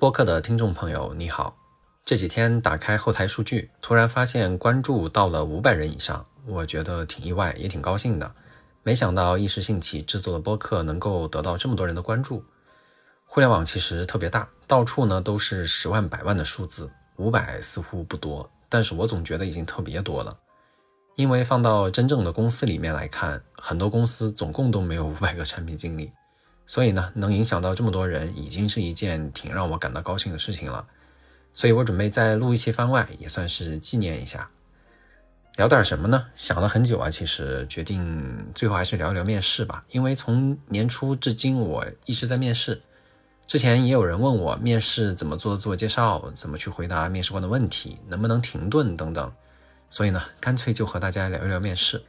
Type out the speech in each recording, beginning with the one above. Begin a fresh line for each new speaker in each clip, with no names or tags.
播客的听众朋友，你好。这几天打开后台数据，突然发现关注到了五百人以上，我觉得挺意外，也挺高兴的。没想到一时兴起制作的播客能够得到这么多人的关注。互联网其实特别大，到处呢都是十万、百万的数字，五百似乎不多，但是我总觉得已经特别多了。因为放到真正的公司里面来看，很多公司总共都没有五百个产品经理，所以呢，能影响到这么多人，已经是一件挺让我感到高兴的事情了。所以我准备再录一期番外，也算是纪念一下。聊点什么呢？想了很久啊，其实决定最后还是聊一聊面试吧。因为从年初至今，我一直在面试。之前也有人问我面试怎么做自我介绍，怎么去回答面试官的问题，能不能停顿等等。所以呢，干脆就和大家聊一聊面试。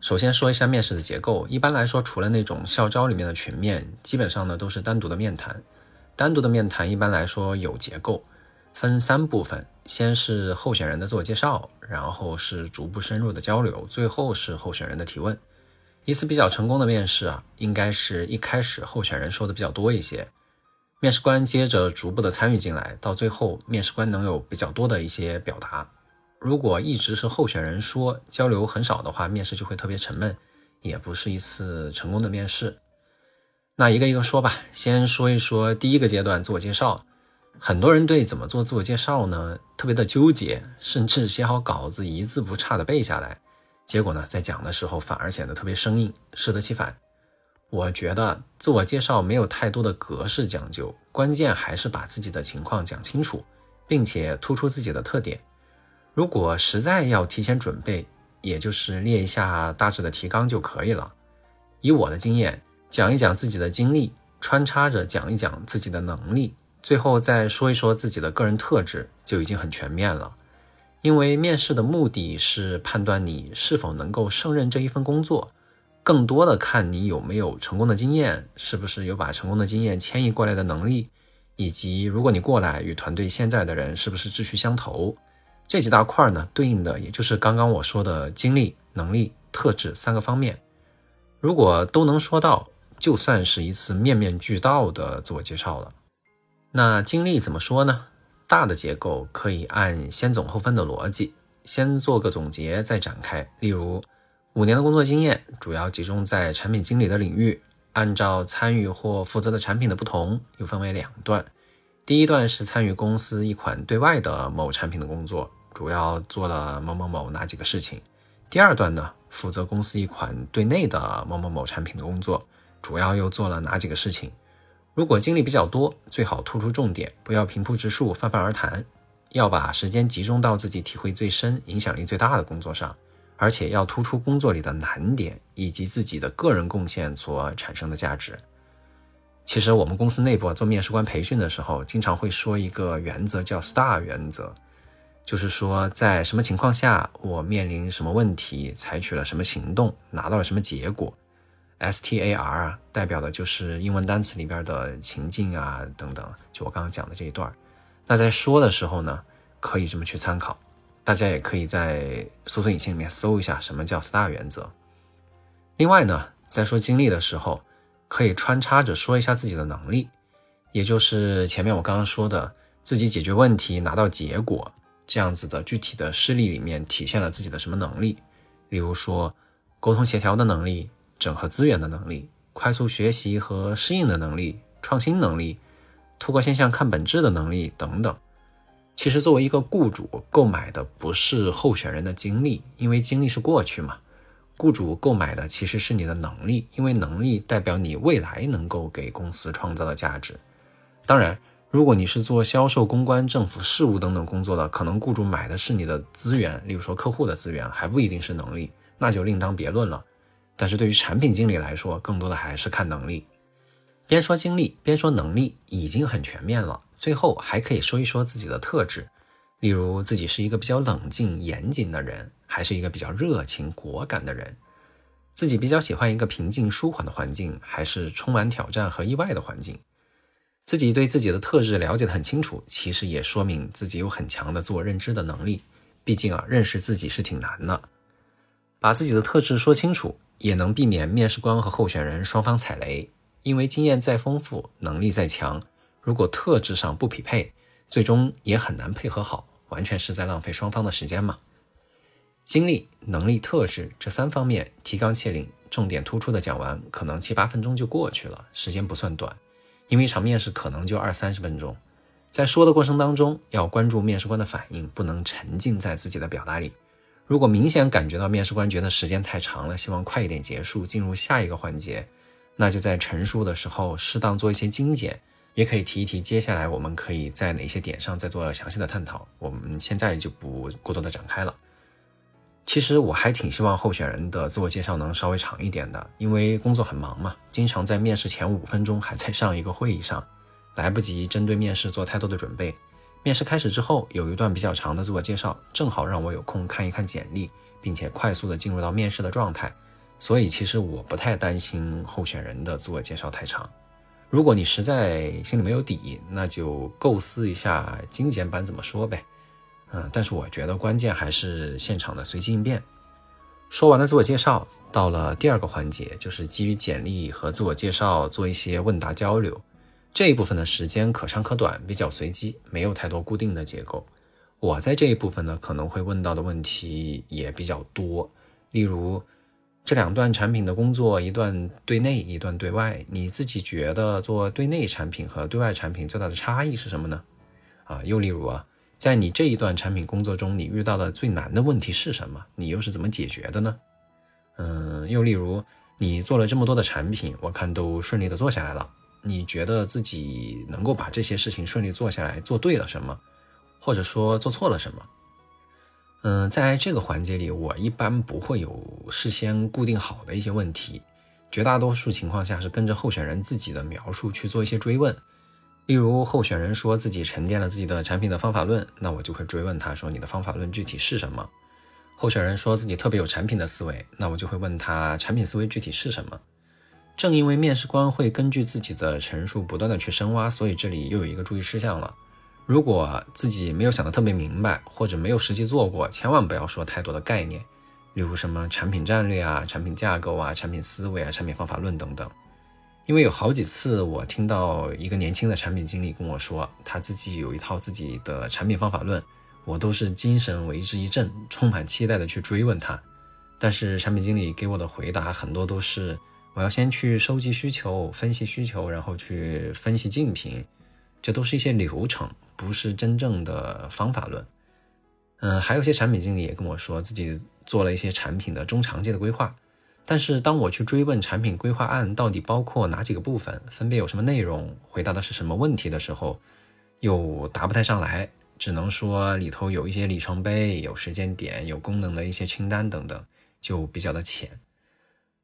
首先说一下面试的结构。一般来说，除了那种校招里面的群面，基本上呢都是单独的面谈。单独的面谈一般来说有结构。分三部分，先是候选人的自我介绍，然后是逐步深入的交流，最后是候选人的提问。一次比较成功的面试啊，应该是一开始候选人说的比较多一些，面试官接着逐步的参与进来，到最后面试官能有比较多的一些表达。如果一直是候选人说，交流很少的话，面试就会特别沉闷，也不是一次成功的面试。那一个一个说吧，先说一说第一个阶段，自我介绍。很多人对怎么做自我介绍呢，特别的纠结，甚至写好稿子一字不差的背下来，结果呢，在讲的时候反而显得特别生硬，适得其反。我觉得自我介绍没有太多的格式讲究，关键还是把自己的情况讲清楚，并且突出自己的特点。如果实在要提前准备，也就是列一下大致的提纲就可以了。以我的经验，讲一讲自己的经历，穿插着讲一讲自己的能力。最后再说一说自己的个人特质，就已经很全面了。因为面试的目的是判断你是否能够胜任这一份工作，更多的看你有没有成功的经验，是不是有把成功的经验迁移过来的能力，以及如果你过来与团队现在的人是不是志趣相投，这几大块呢，对应的也就是刚刚我说的经历、能力、特质三个方面。如果都能说到，就算是一次面面俱到的自我介绍了。那经历怎么说呢？大的结构可以按先总后分的逻辑，先做个总结，再展开。例如，五年的工作经验主要集中在产品经理的领域，按照参与或负责的产品的不同，又分为两段。第一段是参与公司一款对外的某产品的工作，主要做了某某某哪几个事情。第二段呢，负责公司一款对内的某某某产品的工作，主要又做了哪几个事情。如果经历比较多，最好突出重点，不要平铺直述、泛泛而谈，要把时间集中到自己体会最深、影响力最大的工作上，而且要突出工作里的难点以及自己的个人贡献所产生的价值。其实我们公司内部做面试官培训的时候，经常会说一个原则，叫 STAR 原则，就是说在什么情况下，我面临什么问题，采取了什么行动，拿到了什么结果。STAR，代表的就是英文单词里边的情境啊等等，就我刚刚讲的这一段。那在说的时候呢，可以这么去参考。大家也可以在搜索引擎里面搜一下什么叫 STAR 原则。另外呢，在说经历的时候，可以穿插着说一下自己的能力，也就是前面我刚刚说的，自己解决问题拿到结果这样子的具体的事例里面体现了自己的什么能力。例如说，沟通协调的能力。整合资源的能力、快速学习和适应的能力、创新能力、突破现象看本质的能力等等。其实，作为一个雇主，购买的不是候选人的经历，因为经历是过去嘛。雇主购买的其实是你的能力，因为能力代表你未来能够给公司创造的价值。当然，如果你是做销售、公关、政府事务等等工作的，可能雇主买的是你的资源，例如说客户的资源，还不一定是能力，那就另当别论了。但是对于产品经理来说，更多的还是看能力。边说经历边说能力，已经很全面了。最后还可以说一说自己的特质，例如自己是一个比较冷静严谨的人，还是一个比较热情果敢的人；自己比较喜欢一个平静舒缓的环境，还是充满挑战和意外的环境。自己对自己的特质了解的很清楚，其实也说明自己有很强的自我认知的能力。毕竟啊，认识自己是挺难的，把自己的特质说清楚。也能避免面试官和候选人双方踩雷，因为经验再丰富，能力再强，如果特质上不匹配，最终也很难配合好，完全是在浪费双方的时间嘛。精力、能力、特质这三方面提纲挈领、重点突出的讲完，可能七八分钟就过去了，时间不算短。因为一场面试可能就二三十分钟，在说的过程当中，要关注面试官的反应，不能沉浸在自己的表达里。如果明显感觉到面试官觉得时间太长了，希望快一点结束，进入下一个环节，那就在陈述的时候适当做一些精简，也可以提一提接下来我们可以在哪些点上再做详细的探讨。我们现在就不过多的展开了。其实我还挺希望候选人的自我介绍能稍微长一点的，因为工作很忙嘛，经常在面试前五分钟还在上一个会议上，来不及针对面试做太多的准备。面试开始之后，有一段比较长的自我介绍，正好让我有空看一看简历，并且快速的进入到面试的状态。所以其实我不太担心候选人的自我介绍太长。如果你实在心里没有底，那就构思一下精简版怎么说呗。嗯，但是我觉得关键还是现场的随机应变。说完了自我介绍，到了第二个环节，就是基于简历和自我介绍做一些问答交流。这一部分的时间可长可短，比较随机，没有太多固定的结构。我在这一部分呢，可能会问到的问题也比较多，例如这两段产品的工作，一段对内，一段对外，你自己觉得做对内产品和对外产品最大的差异是什么呢？啊，又例如啊，在你这一段产品工作中，你遇到的最难的问题是什么？你又是怎么解决的呢？嗯，又例如你做了这么多的产品，我看都顺利的做下来了。你觉得自己能够把这些事情顺利做下来，做对了什么，或者说做错了什么？嗯，在这个环节里，我一般不会有事先固定好的一些问题，绝大多数情况下是跟着候选人自己的描述去做一些追问。例如，候选人说自己沉淀了自己的产品的方法论，那我就会追问他说：“你的方法论具体是什么？”候选人说自己特别有产品的思维，那我就会问他产品思维具体是什么？正因为面试官会根据自己的陈述不断的去深挖，所以这里又有一个注意事项了。如果自己没有想得特别明白，或者没有实际做过，千万不要说太多的概念，例如什么产品战略啊、产品架构啊、产品思维啊、产品方法论等等。因为有好几次我听到一个年轻的产品经理跟我说，他自己有一套自己的产品方法论，我都是精神为之一振，充满期待的去追问他。但是产品经理给我的回答很多都是。我要先去收集需求、分析需求，然后去分析竞品，这都是一些流程，不是真正的方法论。嗯，还有些产品经理也跟我说自己做了一些产品的中长期的规划，但是当我去追问产品规划案到底包括哪几个部分，分别有什么内容，回答的是什么问题的时候，又答不太上来，只能说里头有一些里程碑、有时间点、有功能的一些清单等等，就比较的浅。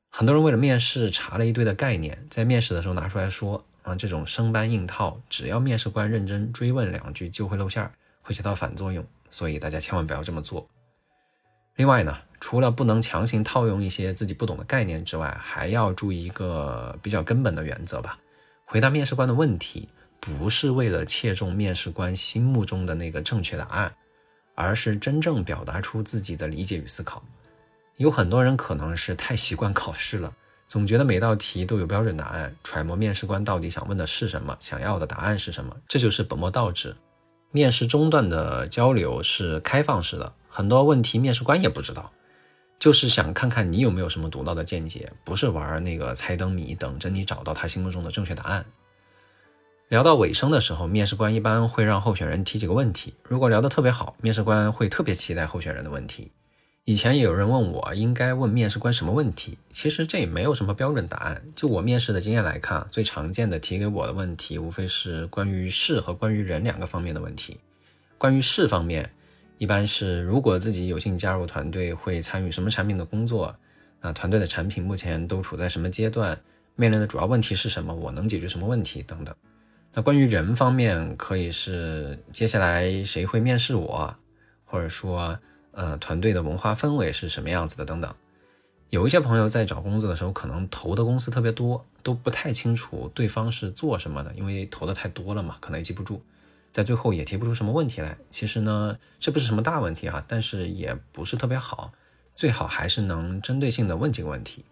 很多人为了面试查了一堆的概念，在面试的时候拿出来说啊，这种生搬硬套，只要面试官认真追问两句就会露馅儿，会起到反作用，所以大家千万不要这么做。另外呢，除了不能强行套用一些自己不懂的概念之外，还要注意一个比较根本的原则吧：回答面试官的问题，不是为了切中面试官心目中的那个正确答案，而是真正表达出自己的理解与思考。有很多人可能是太习惯考试了，总觉得每道题都有标准答案，揣摩面试官到底想问的是什么，想要的答案是什么，这就是本末倒置。面试中段的交流是开放式的，很多问题面试官也不知道，就是想看看你有没有什么独到的见解，不是玩那个猜灯谜，等着你找到他心目中的正确答案。聊到尾声的时候，面试官一般会让候选人提几个问题，如果聊得特别好，面试官会特别期待候选人的问题。以前也有人问我应该问面试官什么问题，其实这也没有什么标准答案。就我面试的经验来看，最常见的提给我的问题，无非是关于事和关于人两个方面的问题。关于事方面，一般是如果自己有幸加入团队，会参与什么产品的工作？那团队的产品目前都处在什么阶段？面临的主要问题是什么？我能解决什么问题？等等。那关于人方面，可以是接下来谁会面试我，或者说。呃，团队的文化氛围是什么样子的？等等，有一些朋友在找工作的时候，可能投的公司特别多，都不太清楚对方是做什么的，因为投的太多了嘛，可能也记不住，在最后也提不出什么问题来。其实呢，这不是什么大问题啊，但是也不是特别好，最好还是能针对性的问几个问题。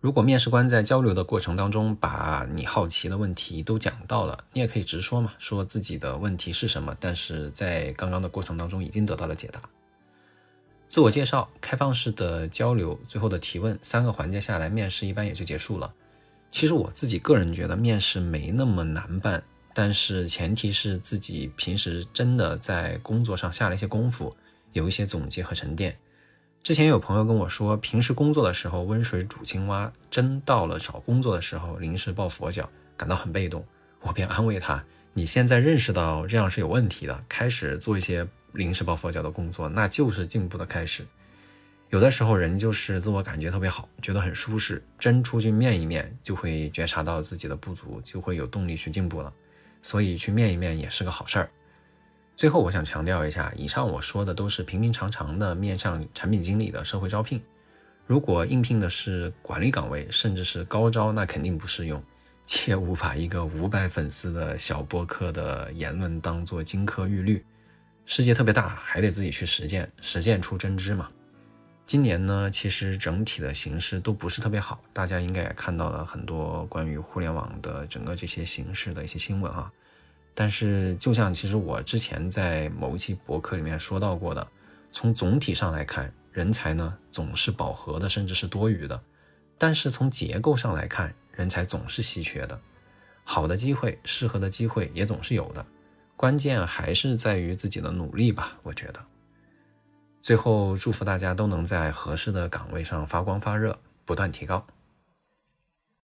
如果面试官在交流的过程当中把你好奇的问题都讲到了，你也可以直说嘛，说自己的问题是什么，但是在刚刚的过程当中已经得到了解答。自我介绍、开放式的交流、最后的提问，三个环节下来，面试一般也就结束了。其实我自己个人觉得面试没那么难办，但是前提是自己平时真的在工作上下了一些功夫，有一些总结和沉淀。之前有朋友跟我说，平时工作的时候温水煮青蛙，真到了找工作的时候临时抱佛脚，感到很被动。我便安慰他：“你现在认识到这样是有问题的，开始做一些临时抱佛脚的工作，那就是进步的开始。”有的时候人就是自我感觉特别好，觉得很舒适，真出去面一面，就会觉察到自己的不足，就会有动力去进步了。所以去面一面也是个好事儿。最后，我想强调一下，以上我说的都是平平常常的面向产品经理的社会招聘。如果应聘的是管理岗位，甚至是高招，那肯定不适用。切勿把一个五百粉丝的小播客的言论当做金科玉律。世界特别大，还得自己去实践，实践出真知嘛。今年呢，其实整体的形势都不是特别好，大家应该也看到了很多关于互联网的整个这些形势的一些新闻啊。但是，就像其实我之前在某一期博客里面说到过的，从总体上来看，人才呢总是饱和的，甚至是多余的；但是从结构上来看，人才总是稀缺的。好的机会、适合的机会也总是有的，关键还是在于自己的努力吧。我觉得，最后祝福大家都能在合适的岗位上发光发热，不断提高。